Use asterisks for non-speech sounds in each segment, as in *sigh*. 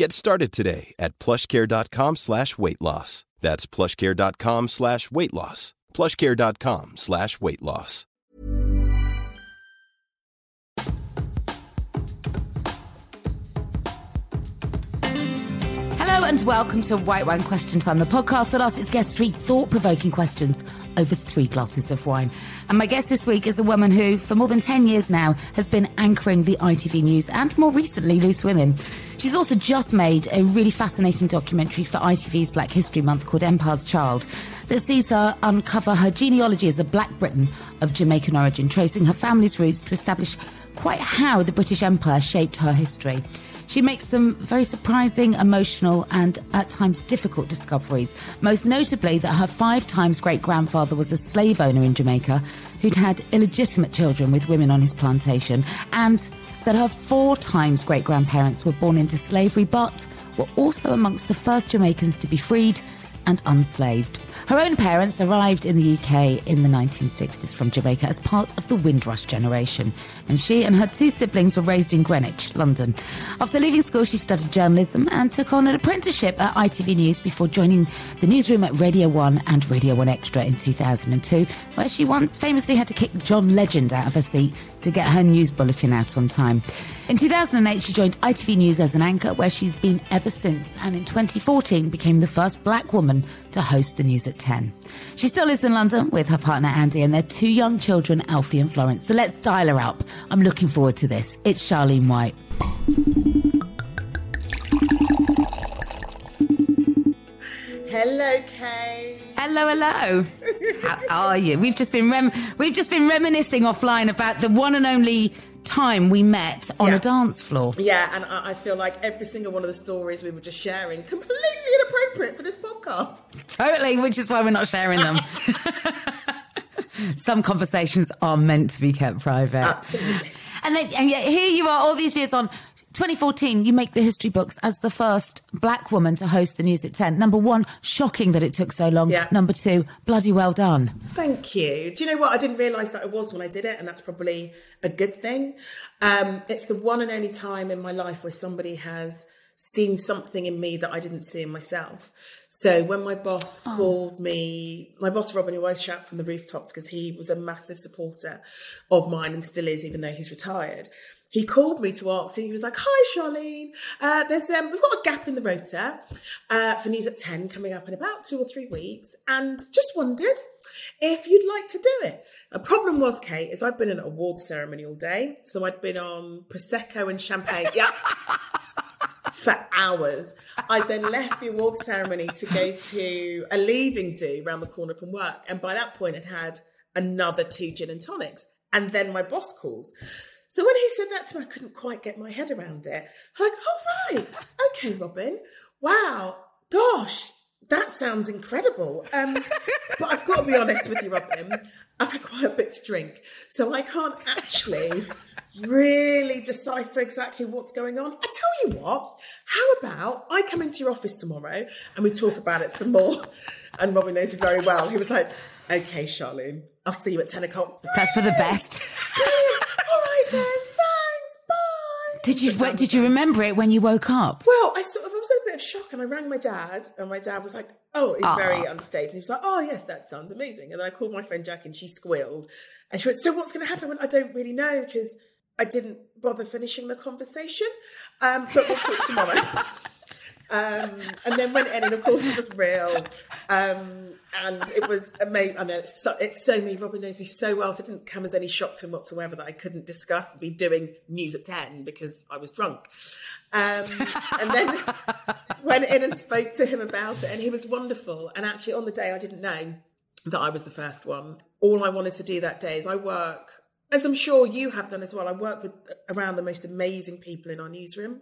Get started today at plushcare.com slash weight loss. That's plushcare.com slash weight loss. plushcare.com slash weight loss. Hello and welcome to White Wine Question Time, the podcast that asks its guests three thought-provoking questions over three glasses of wine. And my guest this week is a woman who, for more than 10 years now, has been anchoring the ITV News and more recently Loose Women. She's also just made a really fascinating documentary for ITV's Black History Month called Empire's Child that sees her uncover her genealogy as a Black Briton of Jamaican origin, tracing her family's roots to establish quite how the British Empire shaped her history. She makes some very surprising, emotional, and at times difficult discoveries. Most notably, that her five times great grandfather was a slave owner in Jamaica who'd had illegitimate children with women on his plantation, and that her four times great grandparents were born into slavery but were also amongst the first Jamaicans to be freed and unslaved. Her own parents arrived in the UK in the 1960s from Jamaica as part of the Windrush generation, and she and her two siblings were raised in Greenwich, London. After leaving school, she studied journalism and took on an apprenticeship at ITV News before joining the newsroom at Radio 1 and Radio 1 Extra in 2002, where she once famously had to kick John Legend out of her seat to get her news bulletin out on time. In 2008, she joined ITV News as an anchor, where she's been ever since, and in 2014 became the first black woman to host the news at 10. She still lives in London with her partner Andy and their two young children, Alfie and Florence. So let's dial her up. I'm looking forward to this. It's Charlene White. Hello, Kay. Hello, hello. *laughs* How are you? We've just been rem- we've just been reminiscing offline about the one and only time we met on Yeah. a dance floor. Yeah, and I, I feel like every single one of the stories we were just sharing completely inappropriate for this podcast. Totally, which is why we're not sharing them. *laughs* Some conversations are meant to be kept private. Absolutely. And then, and yet here you are, all these years on. 2014, you make the history books as the first black woman to host the news at 10. Number one, shocking that it took so long. Yeah. Number two, bloody well done. Thank you. Do you know what? I didn't realise that it was when I did it, and that's probably a good thing. Um, it's the one and only time in my life where somebody has seen something in me that I didn't see in myself. So when my boss oh. called me, my boss Robin, who I shout from the rooftops because he was a massive supporter of mine and still is, even though he's retired. He called me to ask. He was like, "Hi, Charlene. Uh, there's um, we've got a gap in the rota uh, for news at ten coming up in about two or three weeks, and just wondered if you'd like to do it. The problem was, Kate, is I'd been in an award ceremony all day, so I'd been on prosecco and champagne. Yeah *laughs* for hours. I then left the award ceremony to go to a leaving do around the corner from work. And by that point, I'd had another two gin and tonics. And then my boss calls. So when he said that to me, I couldn't quite get my head around it. I'm like, oh, right. Okay, Robin. Wow. Gosh, that sounds incredible. Um, but I've got to be honest with you, Robin. I've had quite a bit to drink. So I can't actually really decipher exactly what's going on. I tell you what, how about I come into your office tomorrow and we talk about it some more? And Robin knows it very well. He was like, okay, Charlene, I'll see you at 10 o'clock. That's for the best. All right then, thanks, bye. Did you, did you remember it when you woke up? Well, I sort of, I was in a bit of shock and I rang my dad and my dad was like, oh, he's very unstable. And he was like, oh, yes, that sounds amazing. And then I called my friend Jack and she squealed. And she went, so what's going to happen? I, went, I don't really know because I didn't bother finishing the conversation, um, but we'll talk tomorrow. *laughs* um, and then went in, and of course it was real, um, and it was amazing. I know it's so, it's so me. Robin knows me so well, so it didn't come as any shock to him whatsoever that I couldn't discuss be doing news at ten because I was drunk. Um, and then went in and spoke to him about it, and he was wonderful. And actually, on the day I didn't know that I was the first one. All I wanted to do that day is I work as I'm sure you have done as well, I work with around the most amazing people in our newsroom.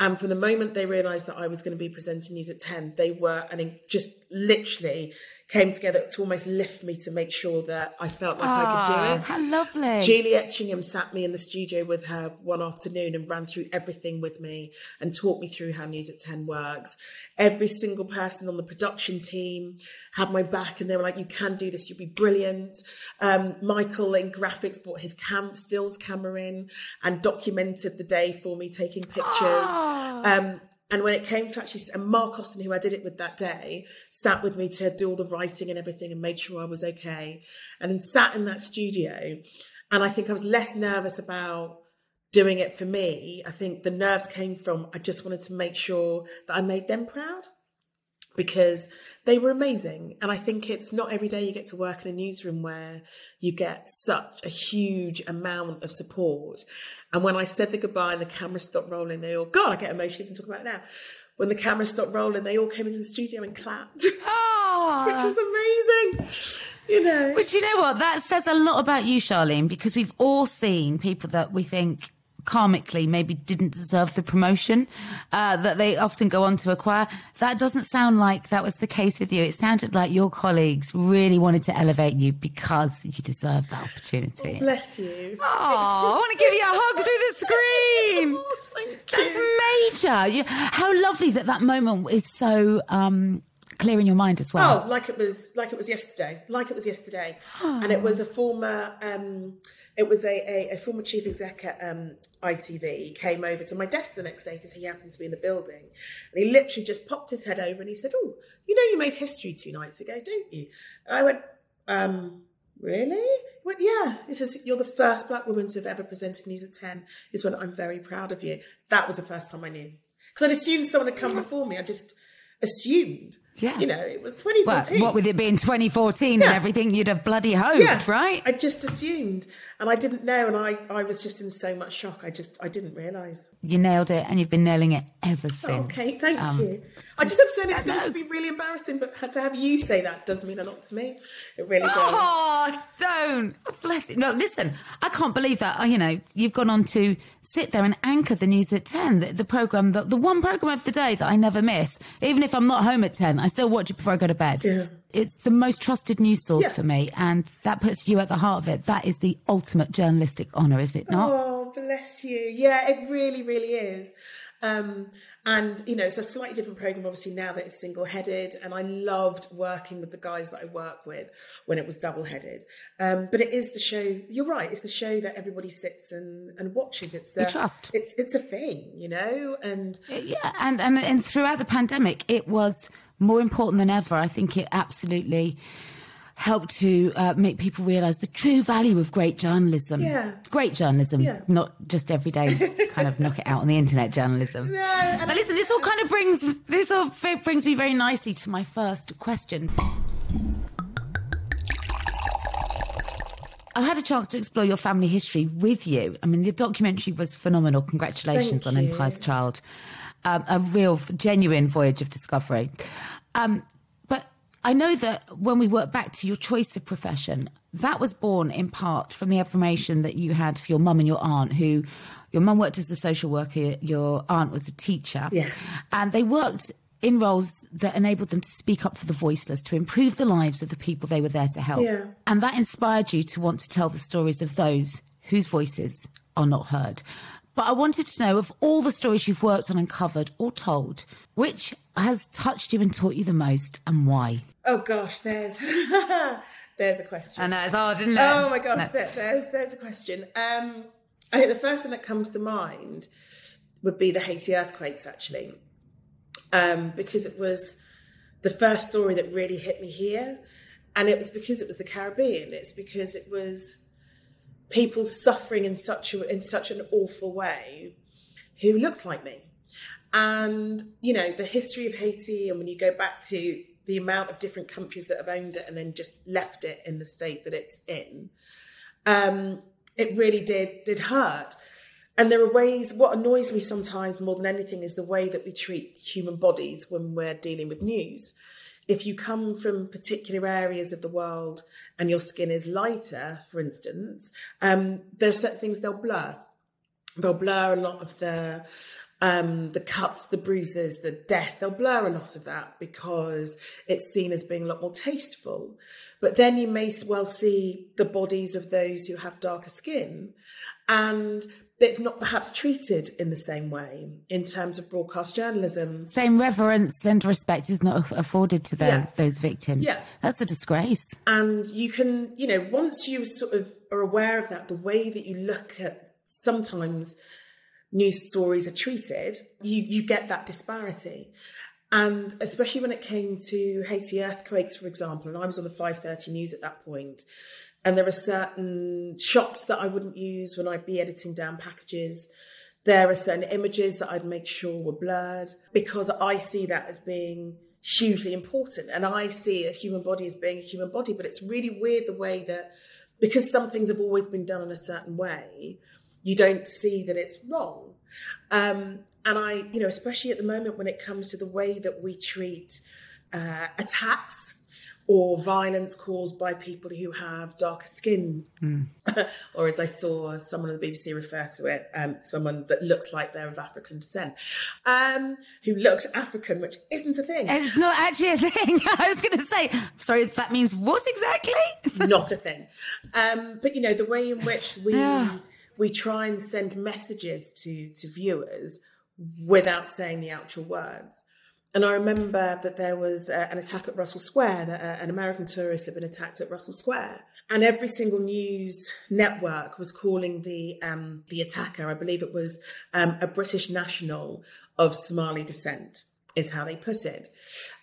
And from the moment they realised that I was going to be presenting news at 10, they were, I and just literally came together to almost lift me to make sure that I felt like I could do it. How lovely. Julie Etchingham sat me in the studio with her one afternoon and ran through everything with me and taught me through how News at 10 works. Every single person on the production team had my back and they were like, you can do this, you'll be brilliant. Um, Michael in graphics brought his cam- stills camera in and documented the day for me, taking pictures. Um, and when it came to actually, and Mark Austin, who I did it with that day, sat with me to do all the writing and everything and made sure I was okay. And then sat in that studio. And I think I was less nervous about doing it for me. I think the nerves came from I just wanted to make sure that I made them proud because they were amazing. And I think it's not every day you get to work in a newsroom where you get such a huge amount of support. And when I said the goodbye and the camera stopped rolling, they all, God, I get emotional even talking about it now. When the camera stopped rolling, they all came into the studio and clapped, oh. *laughs* which was amazing. You know. But you know what? That says a lot about you, Charlene, because we've all seen people that we think karmically maybe didn't deserve the promotion uh, that they often go on to acquire. That doesn't sound like that was the case with you. It sounded like your colleagues really wanted to elevate you because you deserved that opportunity. Oh, bless you. Oh, just... I want to give you a hug through the screen. *laughs* oh, That's major. You, how lovely that that moment is so. Um, clear in your mind as well. Oh, like it was like it was yesterday. Like it was yesterday. Oh. *gasps* And it was a former um, it was a, a, a, former chief exec at um, ITV. Came over to my desk the next day because he happened to be in the building. And he literally just popped his head over and he said, Oh, you know, you made history two nights ago, don't you? And I went, um, Really? He went, Yeah. He says, You're the first black woman to have ever presented news at 10. He said, I'm very proud of you. That was the first time I knew. Because I'd assumed someone had come before me. I just assumed. Yeah. You know, it was 2014. What, what with it being 2014 yeah. and everything, you'd have bloody hoped, yeah. right? I just assumed. And I didn't know. And I, I was just in so much shock. I just, I didn't realise. You nailed it. And you've been nailing it ever since. Okay, thank um, you. I just have said it's going to be really embarrassing, but to have you say that does mean a lot to me. It really does. Oh, don't. Bless it. No, listen, I can't believe that. Uh, you know, you've gone on to sit there and anchor the news at 10, the, the programme, the, the one programme of the day that I never miss. Even if I'm not home at 10, I still watch it before I go to bed. Yeah. It's the most trusted news source yeah. for me, and that puts you at the heart of it. That is the ultimate journalistic honour, is it not? Oh, bless you. Yeah, it really, really is. Um, and you know, it's a slightly different program, obviously now that it's single-headed. And I loved working with the guys that I work with when it was double-headed. Um, but it is the show. You're right. It's the show that everybody sits and, and watches. It's a, We trust. It's it's a thing, you know. And Yeah, and, and and throughout the pandemic, it was more important than ever. I think it absolutely helped to uh, make people realise the true value of great journalism. Yeah. great journalism, Yeah. not just everyday kind of knock it out on the internet journalism. *laughs* and Now, listen, this all kind of brings this all brings me very nicely to my first question. I had a chance to explore your family history with you. I mean, the documentary was phenomenal. Congratulations Thank on you. Empire's Child. Um, a real, genuine voyage of discovery. Um, but I know that when we work back to your choice of profession, that was born in part from the affirmation that you had for your mum and your aunt, who your mum worked as a social worker, your aunt was a teacher. Yeah. And they worked in roles that enabled them to speak up for the voiceless, to improve the lives of the people they were there to help. Yeah. And that inspired you to want to tell the stories of those whose voices are not heard. But I wanted to know of all the stories you've worked on and covered or told, which has touched you and taught you the most and why? oh gosh, there's *laughs* there's a question. know it's hard, isn't it? Oh my gosh, there, there's there's a question. Um, I think the first thing that comes to mind would be the Haiti earthquakes, actually, um, because it was the first story that really hit me here, and it was because it was the Caribbean. It's because it was people suffering in such a, in such an awful way, who looked like me, and you know the history of Haiti, and when you go back to the amount of different countries that have owned it and then just left it in the state that it's in, um, it really did did hurt. And there are ways. What annoys me sometimes more than anything is the way that we treat human bodies when we're dealing with news. If you come from particular areas of the world and your skin is lighter, for instance, um, there's certain things they'll blur. They'll blur a lot of the um, the cuts, the bruises, the death. They'll blur a lot of that because it's seen as being a lot more tasteful. But then you may well see the bodies of those who have darker skin, and it's not perhaps treated in the same way in terms of broadcast journalism. Same reverence and respect is not afforded to them, Yeah. those victims. Yeah. That's a disgrace. And you can, you know, once you sort of are aware of that, the way that you look at sometimes news stories are treated, you you get that disparity. And especially when it came to Haiti earthquakes, for example, and I was on the 530 news at that point, and there are certain shots that I wouldn't use when I'd be editing down packages. There are certain images that I'd make sure were blurred because I see that as being hugely important. And I see a human body as being a human body, but it's really weird the way that because some things have always been done in a certain way, you don't see that it's wrong. Um, and I, you know, especially at the moment when it comes to the way that we treat uh, attacks or violence caused by people who have darker skin, *laughs* or as I saw someone on the BBC refer to it, um, someone that looked like they're of African descent, um, who looked African, which isn't a thing. It's not actually a thing. *laughs* I was going to say, sorry, that means what exactly? not a thing. Um, but you know, the way in which we *sighs* Yeah. we try and send messages to to viewers without saying the actual words. And I remember that there was uh, an attack at Russell Square, that uh, an American tourist had been attacked at Russell Square. And every single news network was calling the um, the attacker, I believe it was um, a British national of Somali descent, is how they put it.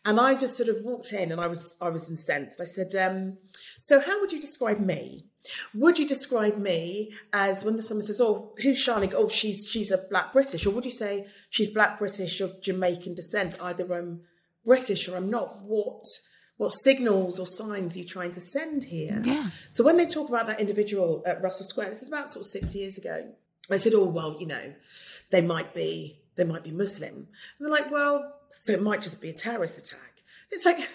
And I just sort of walked in and I was I was incensed. I said, um, "So how would you describe me? Would you describe me as when someone says, "Oh, who's Charlie? Oh, she's she's a Black British," or would you say she's Black British of Jamaican descent? Either I'm British or I'm not. What what signals or signs are you trying to send here? Yeah. So when they talk about that individual at Russell Square, this is about sort of six years ago. I said, "Oh well, you know, they might be they might be Muslim," and they're like, "Well, so it might just be a terrorist attack." It's like,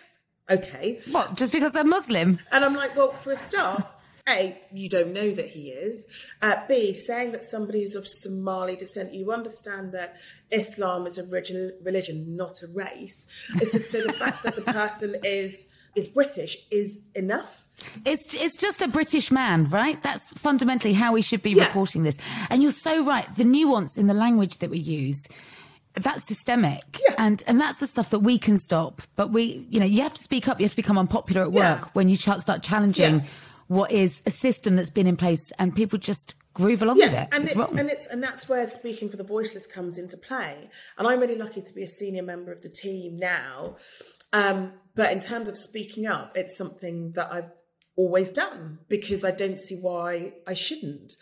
okay, What, just because they're Muslim? and I'm like, well, for a start, A, you don't know that he is. Uh, B, saying that somebody is of Somali descent, you understand that Islam is a religion, not a race. Said, so the fact that the person is is British is enough. It's it's just a British man, right? That's fundamentally how we should be Yeah. reporting this. And you're so right. The nuance in the language that we use that's systemic Yeah. and and that's the stuff that we can stop but we you know you have to speak up you have to become unpopular at work Yeah. when you start challenging. What is a system that's been in place and people just groove along with it and it's it's, and it's and that's where speaking for the voiceless comes into play. And I'm really lucky to be a senior member of the team now. Um, but in terms of speaking up, it's something that I've always done because I don't see why I shouldn't.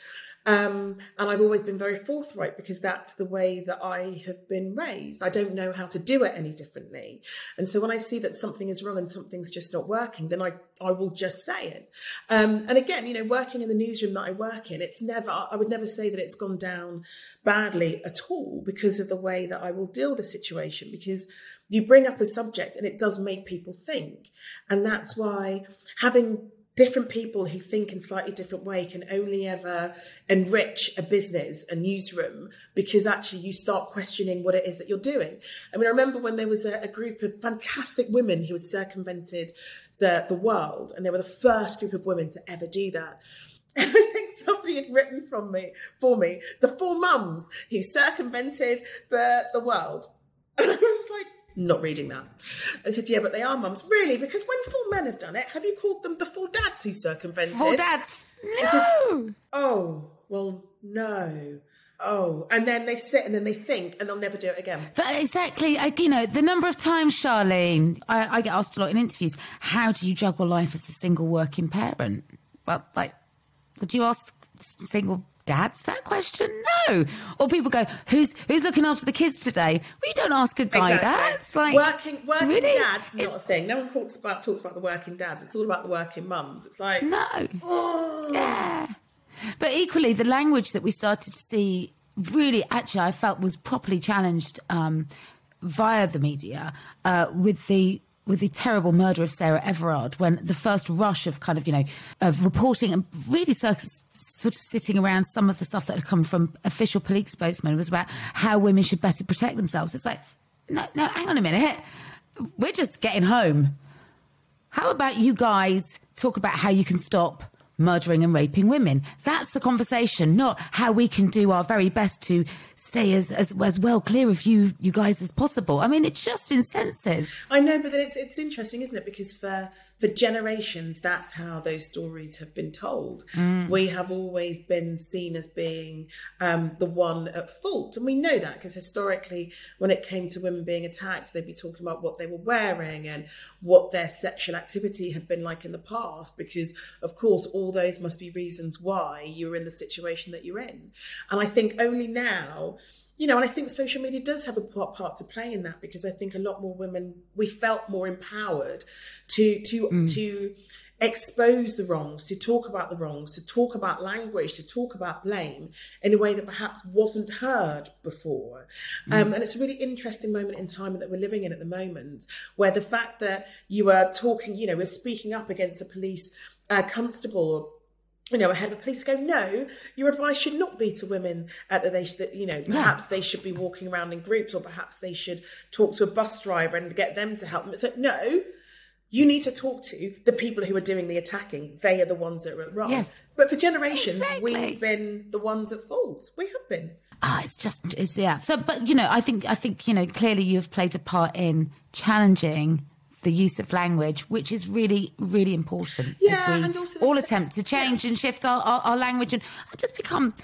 Um, and I've always been very forthright because that's the way that I have been raised. I don't know how to do it any differently. And so when I see that something is wrong and something's just not working, then I, I will just say it. Um, and again, you know, working in the newsroom that I work in, it's never, I would never say that it's gone down badly at all because of the way that I will deal the situation because you bring up a subject and it does make people think. And that's why having different people who think in slightly different way can only ever enrich a business, a newsroom, because actually you start questioning what it is that you're doing. I mean, I remember when there was a, a group of fantastic women who had circumvented the, the world, and they were the first group of women to ever do that. *laughs* And I think somebody had written from me for me the four mums who circumvented the the world. *laughs* And I was like, not reading that. I said, yeah, but they are mums. Really? Because when four men have done it, have you called them the four dads who circumvented? Four dads no Oh, well, no. Oh, and then they sit and then they think and they'll never do it again. But exactly, I, you know, the number of times, Charlene, I, I get asked a lot in interviews, how do you juggle life as a single working parent? Well, like, would you ask single dads that question? No. Or people go, who's who's looking after the kids today? Well, you don't ask a guy that. It's like, working working really? dads not It's- a thing. No one talks about talks about the working dads. It's all about the working mums. It's like No. oh, Yeah. But equally, the language that we started to see really, actually, I felt was properly challenged um, via the media uh, with the with the terrible murder of Sarah Everard, when the first rush of kind of you know of reporting and really sort of sort of sitting around some of the stuff that had come from official police spokesmen was about how women should better protect themselves. It's like, no, no, hang on a minute, we're just getting home. How about you guys talk about how you can stop murdering and raping women? That's the conversation, not how we can do our very best to stay as, as, as well clear of you, you guys as possible. I mean, it's just insensitive. I know, but then it's it's interesting, isn't it? Because for for generations, that's how those stories have been told. We have always been seen as being um, the one at fault, and we know that because historically, when it came to women being attacked, they'd be talking about what they were wearing and what their sexual activity had been like in the past. Because of course, all those must be reasons why you're in the situation that you're in. And I think only now you know, and I think social media does have a part, part to play in that because I think a lot more women we felt more empowered to to to expose the wrongs, to talk about the wrongs, to talk about language, to talk about blame in a way that perhaps wasn't heard before. Um, and it's a really interesting moment in time that we're living in at the moment, where the fact that you are talking, you know, we're speaking up against a police uh, constable or you know, a head of police go, no, your advice should not be to women uh, that they, sh- that you know, perhaps they should be walking around in groups, or perhaps they should talk to a bus driver and get them to help them. It's like, no, you need to talk to the people who are doing the attacking. They are the ones that are wrong. Yes. But for generations, Exactly. we've been the ones at fault. We have been. Ah, it's just, it's, yeah. So, but, you know, I think, I think, you know, clearly you've played a part in challenging the use of language, which is really, really important. Yeah, as we and also all attempt to change and shift our, our, our language and just become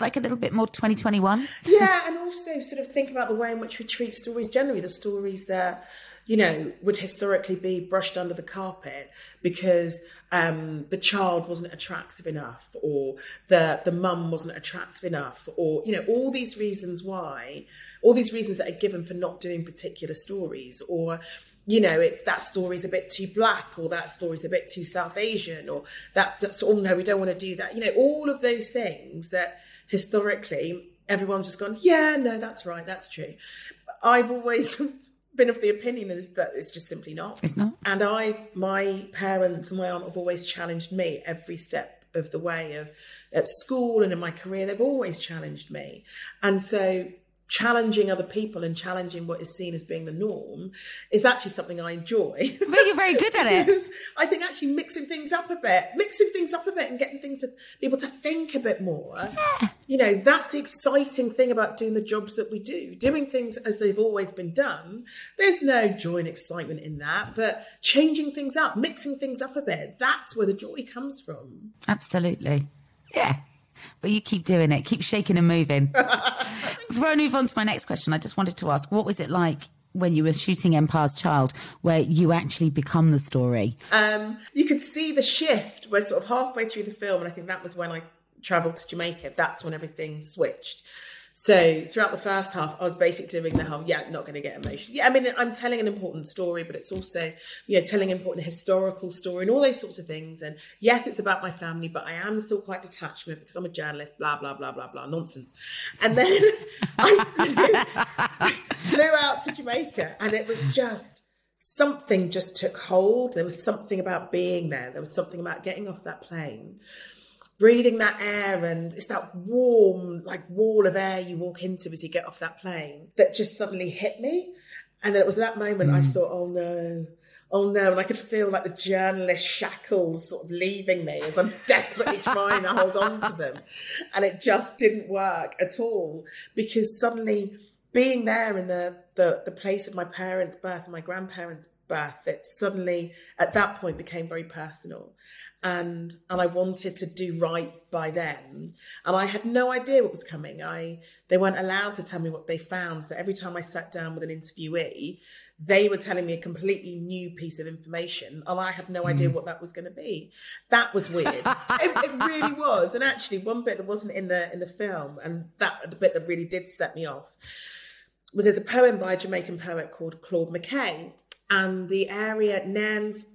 like a little bit more 2021. yeah, and also sort of think about the way in which we treat stories generally, the stories that, you know, would historically be brushed under the carpet because um, the child wasn't attractive enough or the, the mum wasn't attractive enough or, you know, all these reasons why, all these reasons that are given for not doing particular stories or, you know, it's that story's a bit too black or that story's a bit too South Asian or that, that's, oh no, we don't want to do that. You know, all of those things that historically everyone's just gone, yeah, no, that's right, that's true. I've always *laughs* been of the opinion is that it's just simply not. It's not. And I, my parents and my aunt have always challenged me every step of the way of at school and in my career. They've always challenged me. And so challenging other people and challenging what is seen as being the norm is actually something I enjoy. But you're very *laughs* good at it. I think actually mixing things up a bit, mixing things up a bit and getting things to people to think a bit more you know, that's the exciting thing about doing the jobs that we do, doing things as they've always been done. There's no joy and excitement in that, but changing things up, mixing things up a bit, that's where the joy comes from. Absolutely. Yeah. Well, you keep doing it, keep shaking and moving. *laughs* Before I move on to my next question, I just wanted to ask what was it like when you were shooting Empire's Child, where you actually become the story? Um, you could see the shift. We're sort of halfway through the film, and I think that was when I travelled to Jamaica. That's when everything switched. So throughout the first half, I was basically doing the whole, yeah, not going to get emotional. Yeah, I mean, I'm telling an important story, but it's also, you know, telling an important historical story and all those sorts of things. And yes, it's about my family, but I am still quite detached from it because I'm a journalist, blah, blah, blah, blah, blah, nonsense. And then *laughs* I flew, *laughs* flew out to Jamaica and it was just, something just took hold. There was something about being there. There was something about getting off that plane breathing that air and it's that warm like wall of air you walk into as you get off that plane that just suddenly hit me. And then it was that moment mm. i thought oh no. Oh no. And i could feel like the journalist shackles sort of leaving me as i'm desperately trying to hold on to them. And it just didn't work at all because suddenly being there in the the, the place of my parents birth and my grandparents birth it suddenly at that point became very personal and and I wanted to do right by them. And I had no idea what was coming. I they weren't allowed to tell me what they found. So every time I sat down with an interviewee, they were telling me a completely new piece of information, and I had no idea mm. what that was going to be. That was weird. *laughs* it, it, really was. And actually, one bit that wasn't in the in the film, and that the bit that really did set me off, was there's a poem by a Jamaican poet called Claude McKay, and the area Nairn's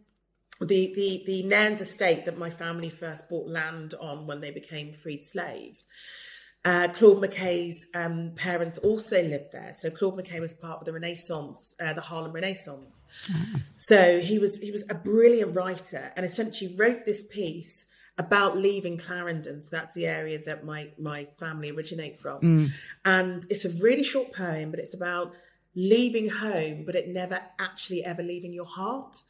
the, the, the Nairn's estate that my family first bought land on when they became freed slaves. Uh, Claude McKay's um, parents also lived there. So Claude McKay was part of the Renaissance, uh, the Harlem Renaissance. Mm. So he was he was a brilliant writer and essentially wrote this piece about leaving Clarendon. So that's the area that my my family originate from. Mm. And it's a really short poem, but it's about leaving home, but it never actually ever leaving your heart.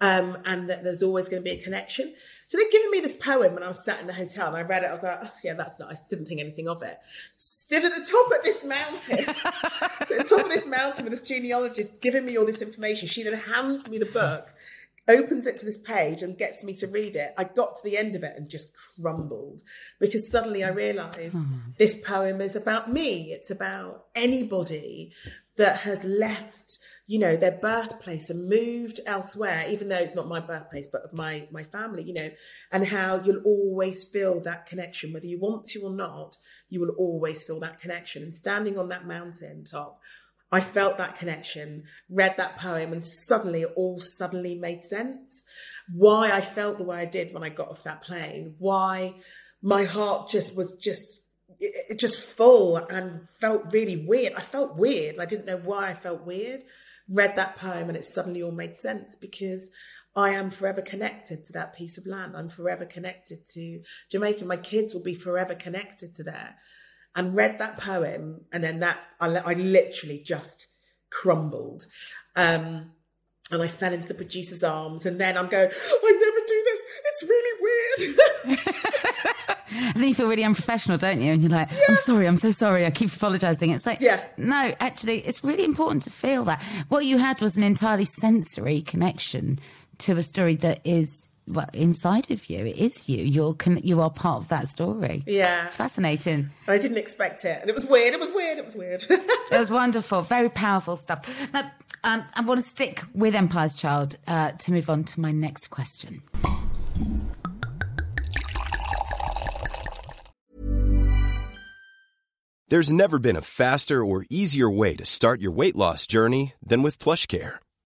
Um, and that there's always going to be a connection. So they'd given me this poem when I was sat in the hotel and I read it. I was like, oh, yeah, that's nice. I didn't think anything of it. Stood at the top of this mountain, *laughs* at the top of this mountain with this genealogist giving me all this information. She then hands me the book opens it to this page and gets me to read it. I got to the end of it and just crumbled because suddenly I realized oh. this poem is about me. It's about anybody that has left, you know, their birthplace and moved elsewhere, even though it's not my birthplace, but of my my family, you know, and how you'll always feel that connection, whether you want to or not, you will always feel that connection. And standing on that mountain top, I felt that connection, read that poem, and suddenly it all suddenly made sense. Why I felt the way I did when I got off that plane, why my heart just was just it, just full and felt really weird. I felt weird. I didn't know why I felt weird. Read that poem and it suddenly all made sense because I am forever connected to that piece of land. I'm forever connected to Jamaica. My kids will be forever connected to there. And read that poem, and then that I, I literally just crumbled. Um, and I fell into the producer's arms. And then I'm going, I never do this. It's really weird. *laughs* and then you feel really unprofessional, don't you? And you're like, yeah. I'm sorry, I'm so sorry. I keep apologizing. It's like, yeah. no, actually, it's really important to feel that. What you had was an entirely sensory connection to a story that is well, inside of you. It is you. You're con- you are part of that story. Yeah, it's fascinating. I didn't expect it, and it was weird. It was weird. It was weird. *laughs* it was wonderful. Very powerful stuff. Now, um, I want to stick with Empire's Child uh, to move on to my next question. There's never been a faster or easier way to start your weight loss journey than with PlushCare.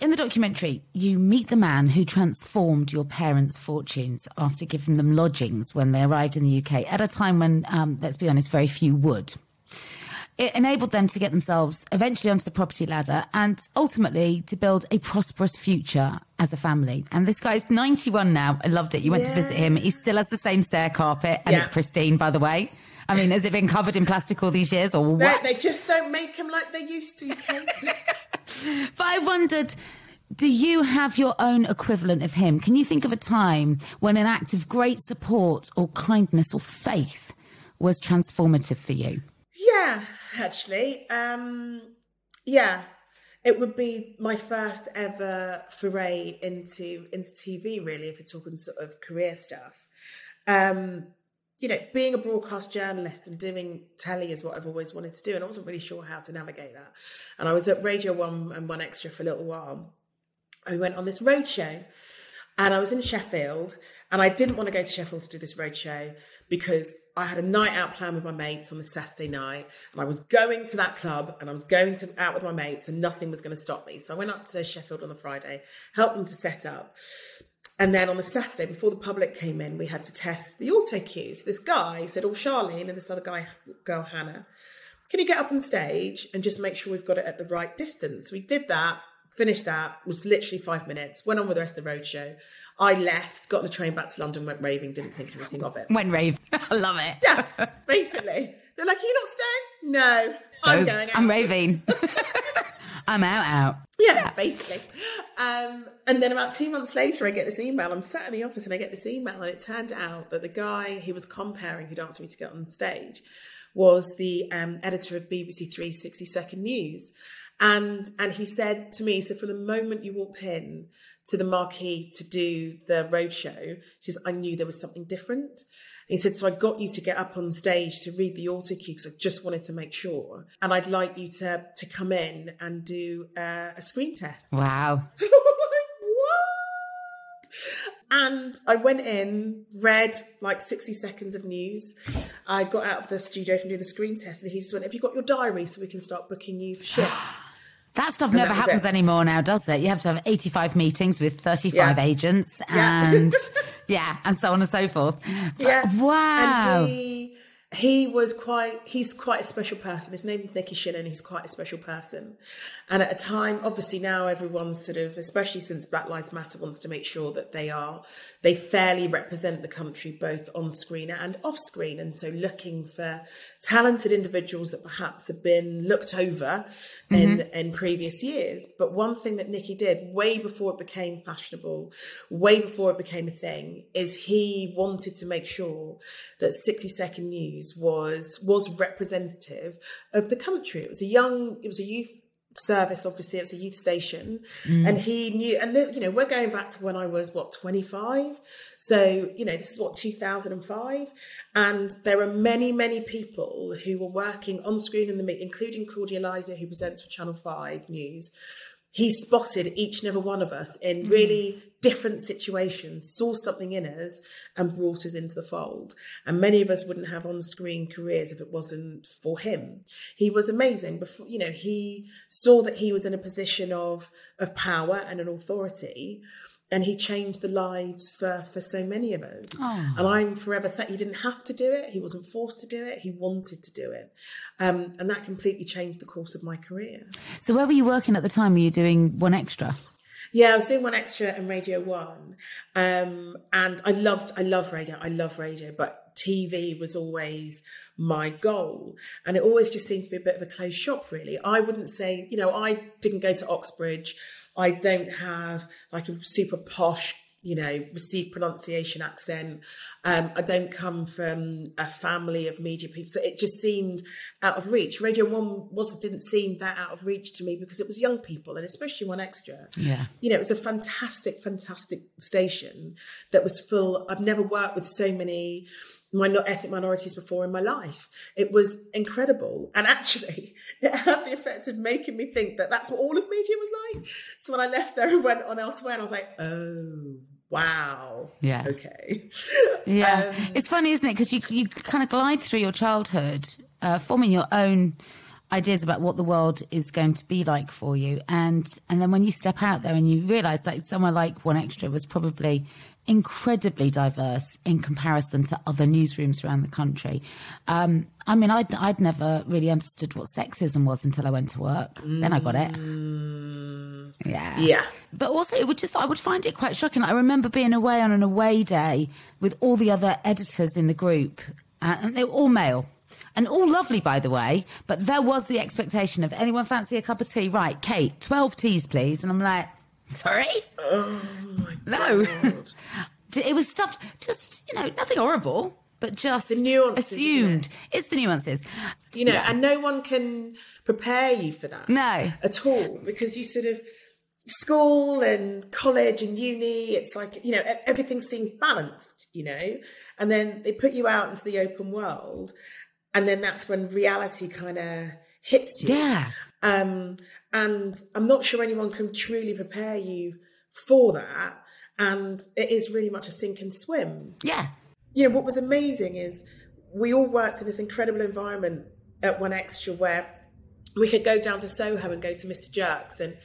In the documentary, you meet the man who transformed your parents' fortunes after giving them lodgings when they arrived in the UK at a time when, um, let's be honest, very few would. It enabled them to get themselves eventually onto the property ladder and ultimately to build a prosperous future as a family. And this guy's 91 now. I loved it. You went to visit him. He still has the same stair carpet and Yeah. it's pristine, by the way. I mean, has it been covered in plastic all these years or They, what? they just don't make them like they used to, Kate. *laughs* But I wondered, do you have your own equivalent of him? Can you think of a time when an act of great support or kindness or faith was transformative for you? Yeah, actually. Um, yeah, it would be my first ever foray into into TV. Really, if we're talking sort of career stuff. Um, you know, being a broadcast journalist and doing telly is what I've always wanted to do, and I wasn't really sure how to navigate that. And I was at Radio One and One Extra for a little while. I went on this road show and I was in Sheffield and I didn't want to go to Sheffield to do this road show because I had a night out plan with my mates on the Saturday night and I was going to that club and I was going to out with my mates and nothing was going to stop me. So I went up to Sheffield on the Friday, helped them to set up. And then on the Saturday, before the public came in, we had to test the auto cues. This guy said, Oh, Charlene, and this other guy, girl, Hannah, can you get up on stage and just make sure we've got it at the right distance? We did that, finished that, was literally five minutes, went on with the rest of the road show. I left, got on the train back to London, went raving, didn't think anything of it. Went rave. *laughs* I love it. Yeah, basically. They're like, Are you not staying? No, I'm Oh, going out. I'm raving. *laughs* I'm out, out. Yeah, basically. Um, and then about two months later, I get this email. I'm sat in the office and I get this email, and it turned out that the guy who was comparing, who'd asked me to get on stage, was the um, editor of BBC Three 60 Second News. And and he said to me, so from the moment you walked in to the marquee to do the roadshow, she says, I knew there was something different. He said, so I got you to get up on stage to read the auto cue because I just wanted to make sure. And I'd like you to to come in and do uh, a screen test. Wow. *laughs* what? And I went in, read like 60 seconds of news. I got out of the studio from doing the screen test, and he just went, Have you got your diary so we can start booking you for shifts? *gasps* That stuff And never that happens it. anymore now, does it? You have to have 85 meetings with 35 Yeah. agents and *laughs* yeah, and so on and so forth. Yeah. Wow. He was quite he's quite a special person. His name is Nicky Shinnon, he's quite a special person. And at a time, obviously now everyone's sort of, especially since Black Lives Matter wants to make sure that they are they fairly represent the country both on screen and off screen. And so looking for talented individuals that perhaps have been looked over in mm-hmm. in previous years. But one thing that Nicky did way before it became fashionable, way before it became a thing, is he wanted to make sure that 60 Second News was was representative of the country. It was a young, it was a youth service obviously. It was a youth station. Mm. And he knew and you know we're going back to when i was what 25 so you know this is what 2005 and there are many many people who were working on screen in the meet including claudia liza who presents for channel 5 news. He spotted each and every one of us in mm. really different situations, saw something in us, and brought us into the fold. And many of us wouldn't have on-screen careers if it wasn't for him. He was amazing. Before, you know, he saw that he was in a position of of power and an authority. And he changed the lives for, for so many of us. And I'm forever thank he didn't have to do it. He wasn't forced to do it. He wanted to do it. Um, and that completely changed the course of my career. So where were you working at the time? Were you doing one extra? Yeah, I was doing one extra in Radio One, um, and I loved, I love radio, I love radio, but TV was always my goal, and it always just seemed to be a bit of a closed shop. Really, I wouldn't say, you know, I didn't go to Oxbridge. I don't have like a super posh you know, received pronunciation accent. Um, I don't come from a family of media people, so it just seemed out of reach. Radio One was didn't seem that out of reach to me because it was young people, and especially One Extra. Yeah, you know, it was a fantastic, fantastic station that was full. I've never worked with so many minor- ethnic minorities before in my life. It was incredible. And actually, *laughs* it had the effect of making me think that that's what all of media was like. So when I left there and went on elsewhere, and I was like, oh, wow. Yeah. Okay. Yeah. Um, it's funny, isn't it? Because you, you kind of glide through your childhood, uh, forming your own ideas about what the world is going to be like for you. And, and then when you step out there and you realize that somewhere like One Extra was probably incredibly diverse in comparison to other newsrooms around the country. Um, I mean, I'd, I'd never really understood what sexism was until I went to work. Then I got it. Yeah. Yeah. But also, it would just, I would find it quite shocking. I remember being away on an away day with all the other editors in the group, uh, and they were all male. And all lovely, by the way, but there was the expectation of anyone fancy a cup of tea? Right, Kate, 12 teas, please. And I'm like, sorry? *sighs* no. *laughs* it was stuff, just, you know, nothing horrible, but just The nuances, assumed. it? It's the nuances. you know, Yeah. and no one can prepare you for that. No. At all, because you sort of school and college and uni, it's like, you know, everything seems balanced, you know, and then they put you out into the open world, and then that's when reality kind of hits you. Yeah. Um, and I'm not sure anyone can truly prepare you for that. And it is really much a sink and swim. Yeah. you know what was amazing is we all worked in this incredible environment at 1Xtra where we could go down to soho and go to mr jerks and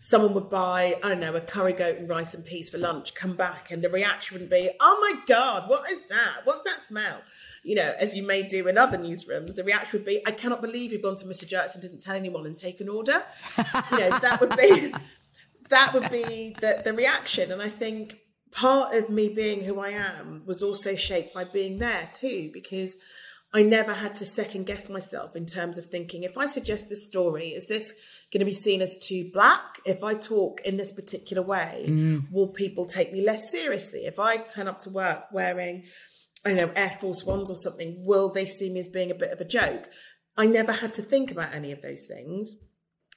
someone would buy i don't know a curry goat and rice and peas for lunch come back and the reaction would be oh my god what is that? What's that smell? You know as you may do in other newsrooms the reaction would be i cannot believe you've gone to mr jerks and didn't tell anyone and take an order. You know that would be *laughs* that would be the, the reaction. And I think part of me being who I am was also shaped by being there too, because I never had to second guess myself in terms of thinking if I suggest this story, is this going to be seen as too black? If I talk in this particular way, mm. will people take me less seriously? If I turn up to work wearing, I don't know, Air Force Ones or something, will they see me as being a bit of a joke? I never had to think about any of those things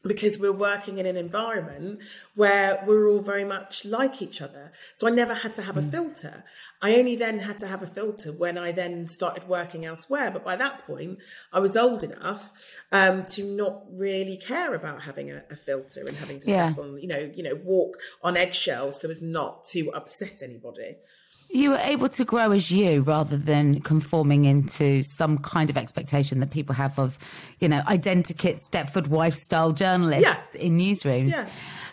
because we're working in an environment where we're all very much like each other. So I never had to have a filter. I only then had to have a filter when I then started working elsewhere. But by that point, I was old enough um, to not really care about having a, a filter and having to step on, you know, you know, walk on eggshells so as not to upset anybody. You were able to grow as you rather than conforming into some kind of expectation that people have of, you know, identikit Stepford wife style journalists in newsrooms. Yeah.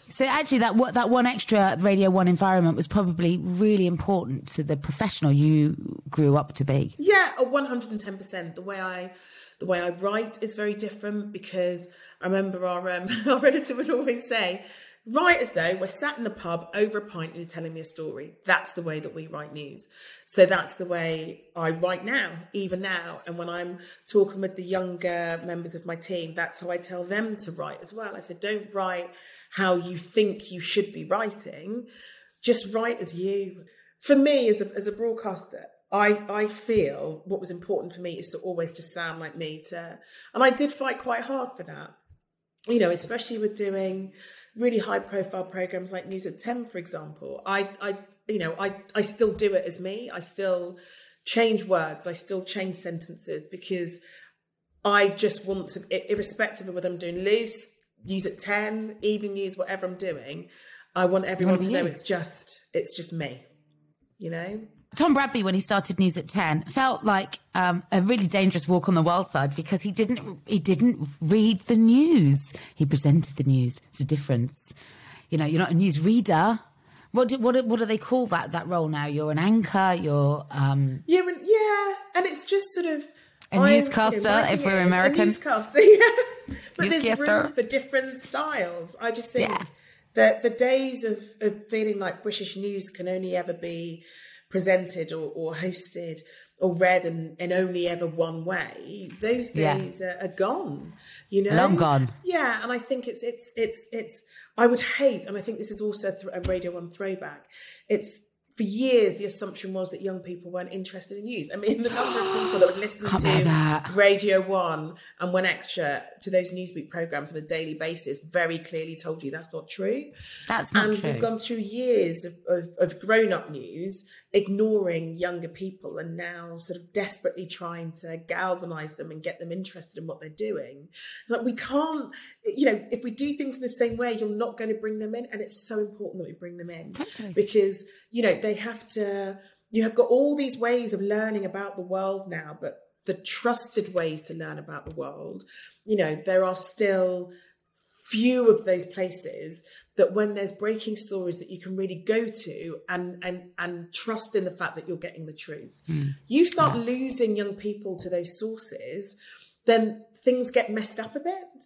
So actually, that what that 1Xtra Radio One environment was probably really important to the professional you grew up to be. Yeah, a one hundred and ten percent. The way I, the way I write is very different because I remember our um, *laughs* our editor would always say, "Write as though we're sat in the pub over a pint and you're telling me a story." That's the way that we write news. So that's the way I write now, even now. And when I'm talking with the younger members of my team, that's how I tell them to write as well. I said, "Don't write how you think you should be writing." just write as you. For me, as a, as a broadcaster, I, I feel what was important for me is to always just sound like me. To, and I did fight quite hard for that. You know, especially with doing really high profile programs like News at 10, for example. I, I you know, I, I still do it as me. I still change words. I still change sentences because I just want to, irrespective of whether I'm doing loose, use at 10, evening news, whatever I'm doing, I want everyone to know you. it's just, it's just me, you know? Tom Bradby, when he started News at Ten, felt like um, a really dangerous walk on the wild side because he didn't he didn't read the news. He presented the news. It's a difference. You know, you're not a news reader. What do, what what do they call that that role now? You're an anchor. You're um, Yeah, and, yeah, and it's just sort of A I'm, newscaster, my if we're American. A newscaster, *laughs* yeah. But there's room for different styles. I just think Yeah. The the days of, of feeling like British news can only ever be presented or, or hosted or read in, in only ever one way, those Yeah. days are, are gone. You know, Long gone. Yeah, and I think it's it's it's it's. I would hate, and I think this is also a Radio One throwback. It's for years the assumption was that young people weren't interested in news. I mean, the number of people *gasps* that would listen to. Radio One and 1Xtra to those Newsbeat programs on a daily basis very clearly told you that's not true. That's not and true. we've gone through years of, of, of grown up news ignoring younger people and now sort of desperately trying to galvanize them and get them interested in what they're doing. It's like we can't, you know, if we do things in the same way, you're not going to bring them in. And it's so important that we bring them in Totally. because, you know, they have to, you have got all these ways of learning about the world now, but the trusted ways to learn about the world, you know, there are still few of those places that when there's breaking stories that you can really go to and and and trust in the fact that you're getting the truth. Hmm. You start losing young people to those sources then things get messed up a bit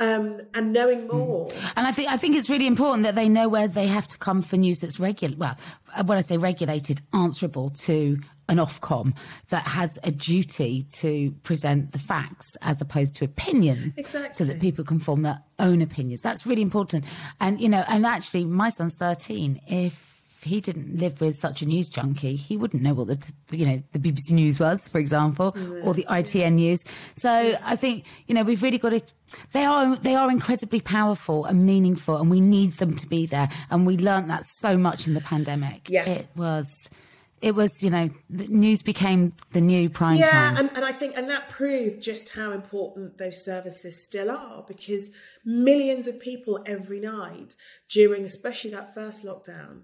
um and knowing more And I think I think it's really important that they know where they have to come for news that's regular. Well, uh, when I say regulated, answerable to an Ofcom that has a duty to present the facts as opposed to opinions, so that people can form their own opinions. That's really important. And you know, and actually, my son's thirteen. If he didn't live with such a news junkie, he wouldn't know what the t- you know the BBC News was, for example, or the ITN News. So I think you know we've really got to. They are they are incredibly powerful and meaningful, and we need them to be there. And we learnt that so much in the pandemic. Yeah. it was. It was, you know, the news became the new prime yeah time. and, and i think and that proved just how important those services still are because millions of people every night during especially that first lockdown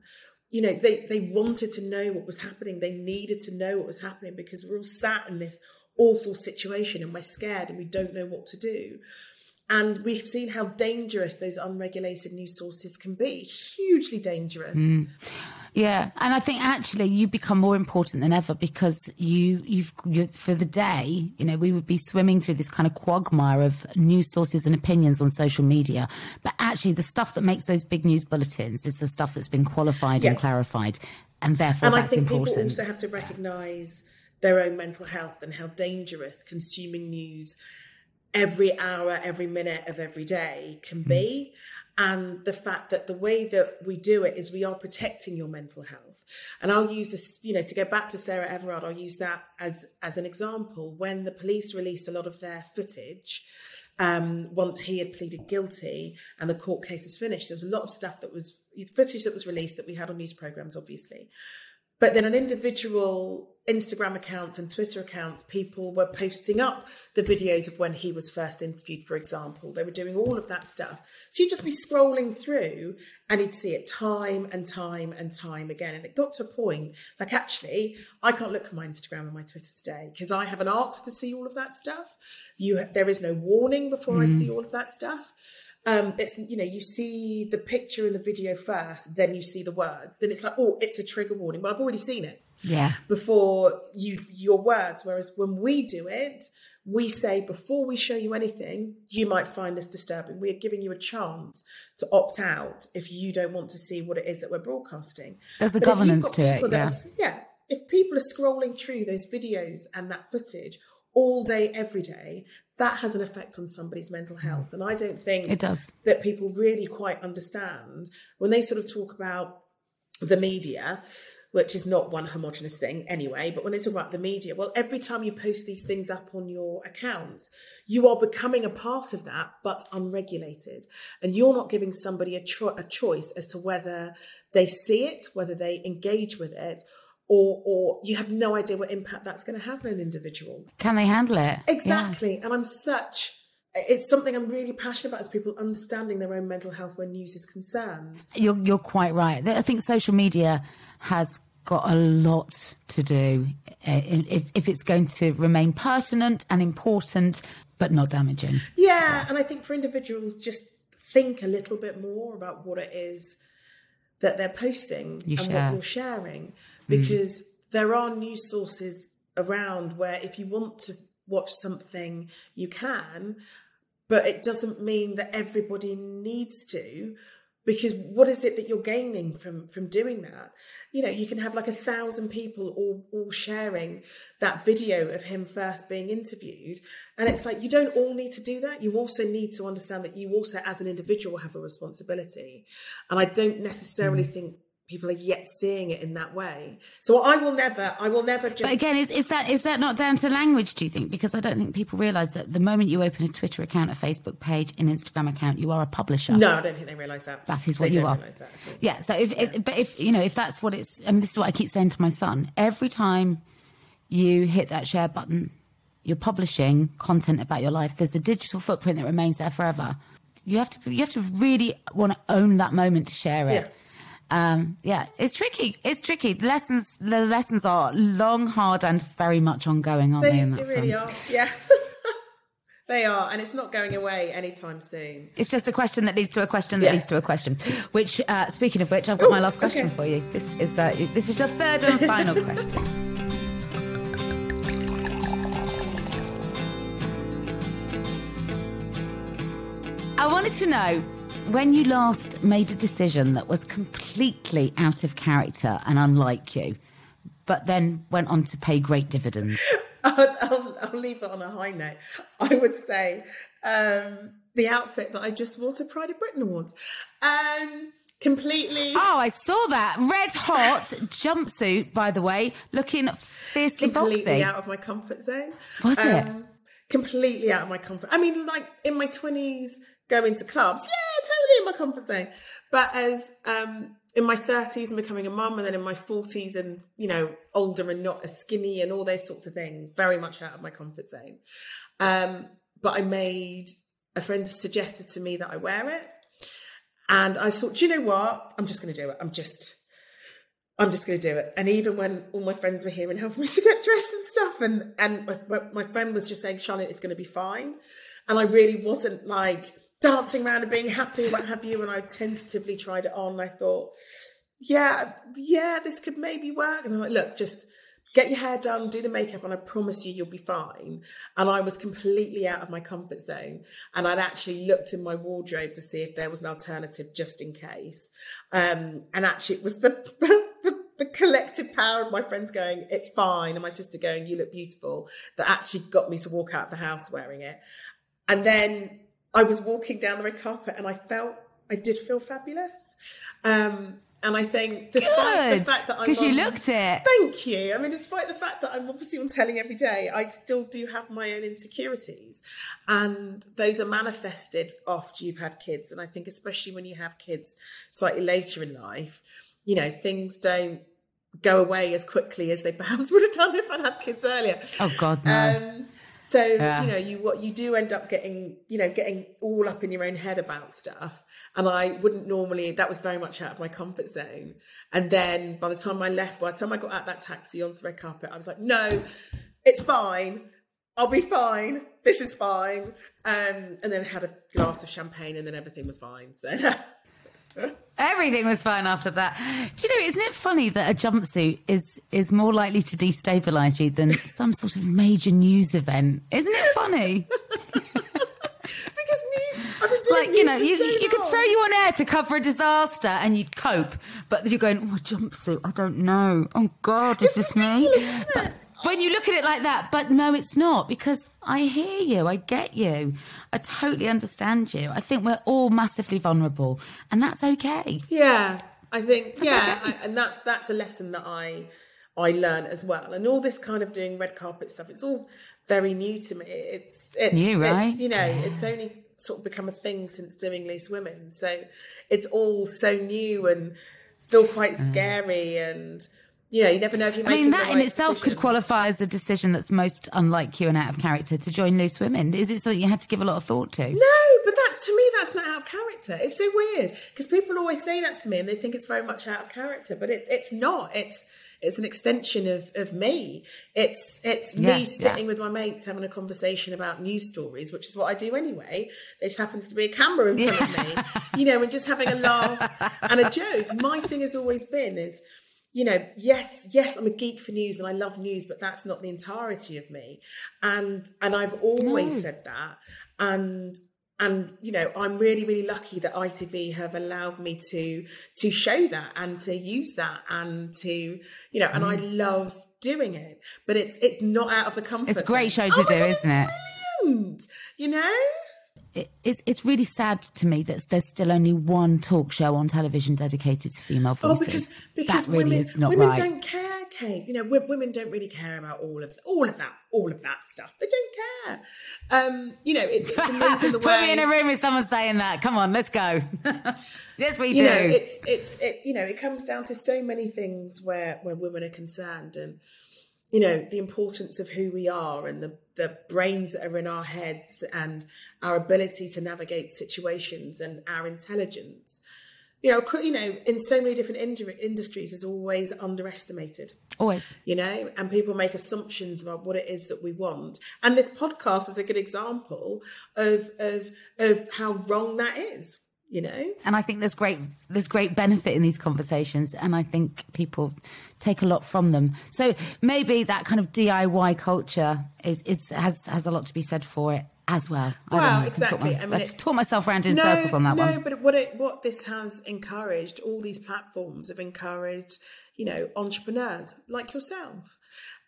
you know they they wanted to know what was happening. They needed to know what was happening because we're all sat in this awful situation and we're scared and we don't know what to do and we've seen how dangerous those unregulated news sources can be. Hugely dangerous. Mm. Yeah, and I think actually you become more important than ever because you you've you, for the day, you know, we would be swimming through this kind of quagmire of news sources and opinions on social media, but actually the stuff that makes those big news bulletins is the stuff that's been qualified and clarified, and therefore and I that's think important. people also have to recognise their own mental health and how dangerous consuming news every hour, every minute of every day can be. And the fact that the way that we do it is we are protecting your mental health. And I'll use this, you know, to go back to Sarah Everard, I'll use that as as an example. When the police released a lot of their footage, um, once he had pleaded guilty and the court case was finished, there was a lot of stuff that was footage that was released that we had on news programs, obviously. But then an individual Instagram accounts and Twitter accounts, people were posting up the videos of when he was first interviewed, for example. They were doing all of that stuff. So you'd just be scrolling through and you'd see it time and time and time again. And it got to a point, like, actually, I can't look at my Instagram and my Twitter today because I haven't asked to see all of that stuff. You, there is no warning before I mm. see all of that stuff um, it's you know you see the picture in the video first, then you see the words. Then it's like, oh, it's a trigger warning. But I've already seen it yeah, before you your words. Whereas when we do it, we say before we show you anything, you might find this disturbing. We are giving you a chance to opt out if you don't want to see what it is that we're broadcasting. There's a But governance to it, that's- yeah. If people are scrolling through those videos and that footage all day, every day, that has an effect on somebody's mental health. And I don't think It does. that people really quite understand when they sort of talk about the media, which is not one homogenous thing anyway, but when they talk about the media, well, every time you post these things up on your accounts, you are becoming a part of that, but unregulated. And you're not giving somebody a, cho- a choice as to whether they see it, whether they engage with it, or, or you have no idea what impact that's going to have on an individual. can they handle it? Yeah. Exactly. And I'm such, it's something I'm really passionate about is people understanding their own mental health when news is concerned. You're you're quite right. I think social media has got a lot to do uh, if if it's going to remain pertinent and important, but not damaging. Yeah. And I think for individuals, just think a little bit more about what it is that they're posting You and share. what you're sharing. Because there are news sources around where if you want to watch something, you can, but it doesn't mean that everybody needs to. because what is it that you're gaining from from doing that you know you can have like a thousand people all all sharing that video of him first being interviewed and it's like you don't all need to do that you also need to understand that you also as an individual have a responsibility and i don't necessarily mm. think people are yet seeing it in that way. So I will never, I will never just. But again, is, is that is that not down to language? Do you think? Because I don't think people realise that the moment you open a Twitter account, a Facebook page, an Instagram account, you are a publisher. No, I don't think they realise that. That is what they you are. Yeah. So if, yeah. if, but if you know, if that's what it's, mean, this is what I keep saying to my son. Every time you hit that share button, you're publishing content about your life. There's a digital footprint that remains there forever. You have to, you have to really want to own that moment to share it. Yeah um, yeah, it's tricky. It's tricky. The lessons, the lessons are long, hard, and very much ongoing, aren't they? They, they really front? are. Yeah. *laughs* They are, and it's not going away anytime soon. It's just a question that leads to a question that yeah. leads to a question. Which, uh, speaking of which, I've got Ooh, my last question okay. for you. This is uh, this is your third and final *laughs* question. I wanted to know when you last made a decision that was completely out of character and unlike you, but then went on to pay great dividends? *laughs* I'll, I'll, I'll leave it on a high note. *laughs* I would say um, the outfit that I just wore to Pride of Britain Awards. Um, completely. Oh, I saw that red hot jumpsuit. By the way, looking fiercely completely foxy. out of my comfort zone. Was um, it? Completely out of my comfort. I mean, like in my twenties, going to clubs. Yeah, totally in my comfort zone. But as um, in my 30s and becoming a mum, and then in my 40s and, you know, older and not as skinny and all those sorts of things, very much out of my comfort zone. Um, but I made a friend suggested to me that I wear it. And I thought, do you know what? I'm just going to do it. I'm just, I'm just going to do it. And even when all my friends were here and helping me to get dressed and stuff, and and my, my friend was just saying, Charlotte, it's going to be fine. And I really wasn't like, dancing around and being happy, what have you. And I tentatively tried it on. I thought, yeah, yeah, this could maybe work. And I'm like, look, just get your hair done, do the makeup, and I promise you, you'll be fine. And I was completely out of my comfort zone. And I'd actually looked in my wardrobe to see if there was an alternative just in case. Um, and actually, it was the, *laughs* the, the collective power of my friends going, it's fine, and my sister going, you look beautiful, that actually got me to walk out of the house wearing it. And then I was walking down the red carpet and I felt, I did feel fabulous. Um, and I think, despite Good, the fact that I'm. Because you looked it. Thank you. I mean, despite the fact that I'm obviously on telling every day, I still do have my own insecurities. And those are manifested after you've had kids. And I think, especially when you have kids slightly later in life, you know, things don't go away as quickly as they *laughs* perhaps would have done if I'd had kids earlier. Oh, God, no. Um, so yeah. you know, you what you do end up getting, you know, getting all up in your own head about stuff. And I wouldn't normally. That was very much out of my comfort zone. And then by the time I left, by the time I got out that taxi onto the red carpet, I was like, no, it's fine. I'll be fine. This is fine. Um, and then had a glass of champagne, and then everything was fine. So. *laughs* Everything was fine after that. Do you know, isn't it funny that a jumpsuit is is more likely to destabilise you than *laughs* some sort of major news event? Isn't it funny? *laughs* because news, I've been doing like you know, you, so you could throw you on air to cover a disaster and you'd cope, but you're going, oh, jumpsuit, I don't know. Oh God, is it's this me? But, when you look at it like that, but no, it's not because I hear you, I get you, I totally understand you. I think we're all massively vulnerable, and that's okay. Yeah, I think that's yeah, okay. I, and that's that's a lesson that I I learn as well. And all this kind of doing red carpet stuff, it's all very new to me. It's it's new, right? It's, you know, yeah. it's only sort of become a thing since doing Loose Women, so it's all so new and still quite mm. scary and you know, you never know if you. I mean, that right in itself decision. could qualify as the decision that's most unlike you and out of character to join Loose Women. Is it something you had to give a lot of thought to? No, but that to me, that's not out of character. It's so weird because people always say that to me and they think it's very much out of character, but it, it's not. It's it's an extension of of me. It's it's yeah, me sitting yeah. with my mates having a conversation about news stories, which is what I do anyway. There just happens to be a camera in front yeah. of me, you know, and just having a laugh and a joke. My thing has always been is you know, yes, yes, I'm a geek for news and I love news, but that's not the entirety of me. And and I've always no. said that. And and you know i'm really really lucky that itv have allowed me to to show that and to use that and to you know and i Mm. love doing it but it's it's not out of the comfort It's a great show to Oh do, God, isn't it? brilliant. you know it, it's, it's really sad to me that there's still only one talk show on television dedicated to female voices. Oh, voices. because because that really women, is not women right. don't care, Kate. You know, wo- women don't really care about all of all of that, all of that stuff. They don't care. Um, you know, it's, it's amazing the *laughs* Put way me in a room with someone saying that. Come on, let's go. *laughs* yes, we you do. know it's it's it you know it comes down to so many things where where women are concerned and you know the importance of who we are and the the brains that are in our heads and our ability to navigate situations and our intelligence you know you know in so many different ind- industries is always underestimated Always. you know, and people make assumptions about what it is that we want. And this podcast is a good example of of of how wrong that is, you know. And I think there's great there's great benefit in these conversations, and I think people take a lot from them. So maybe that kind of DIY culture is, is has has a lot to be said for it as well. I don't know. Well, I exactly. my- I mean, I taught myself around in no, circles on that no, one. but what it what this has encouraged, all these platforms have encouraged, you know, entrepreneurs like yourself.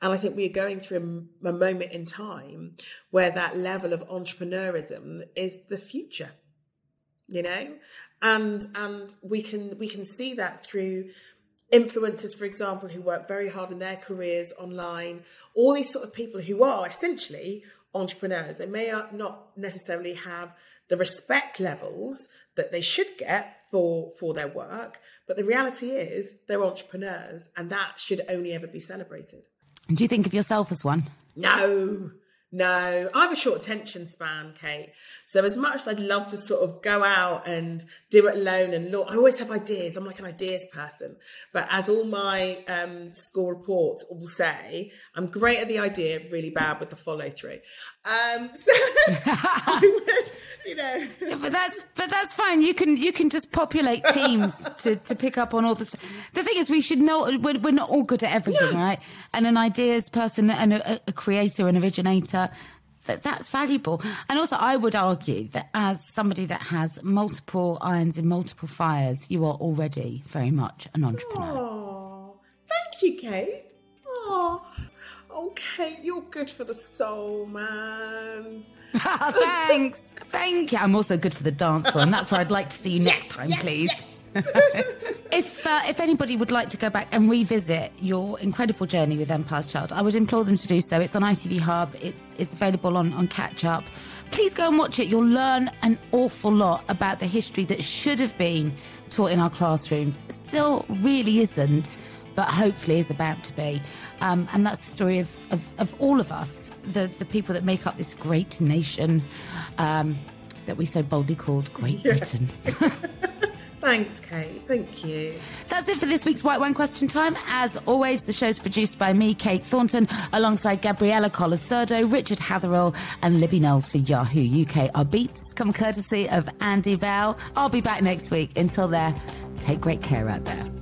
And I think we are going through a, a moment in time where that level of entrepreneurism is the future. You know, and and we can we can see that through influencers, for example, who work very hard in their careers online, all these sort of people who are essentially entrepreneurs. They may not necessarily have the respect levels that they should get for for their work, but the reality is they're entrepreneurs, and that should only ever be celebrated. Do you think of yourself as one? No, no. I have a short attention span, Kate. So as much as I'd love to sort of go out and do it alone and look, I always have ideas. I'm like an ideas person. But as all my um, school reports all say, I'm great at the idea, really bad with the follow through. Um, *laughs* so I *laughs* would, you know. Yeah, but that's but that's fine. You can you can just populate teams *laughs* to, to pick up on all this. The thing is, we should know we're, we're not all good at everything, right? And an ideas person and a, a creator, an originator, that that's valuable. And also, I would argue that as somebody that has multiple irons in multiple fires, you are already very much an entrepreneur. Oh, thank you, Kate. Oh, oh, Kate, you're good for the soul, man. *laughs* Thanks, thank you. I'm also good for the dance floor, and that's where I'd like to see you next time, please. If uh, if anybody would like to go back and revisit your incredible journey with Empire's Child, I would implore them to do so. It's on ITV Hub. It's it's available on on Catch Up. Please go and watch it. You'll learn an awful lot about the history that should have been taught in our classrooms. Still, really isn't, but hopefully is about to be. Um, and that's the story of, of, of all of us, the the people that make up this great nation um, that we so boldly called Great Britain. *laughs* Thanks, Kate. Thank you. That's it for this week's White Wine Question Time. As always, the show's produced by me, Kate Thornton, alongside Gabriella Colasurdo, Richard Hatherall, and Libby Knowles for Yahoo UK. Our beats come courtesy of Andy Bell. I'll be back next week. Until there, take great care out there.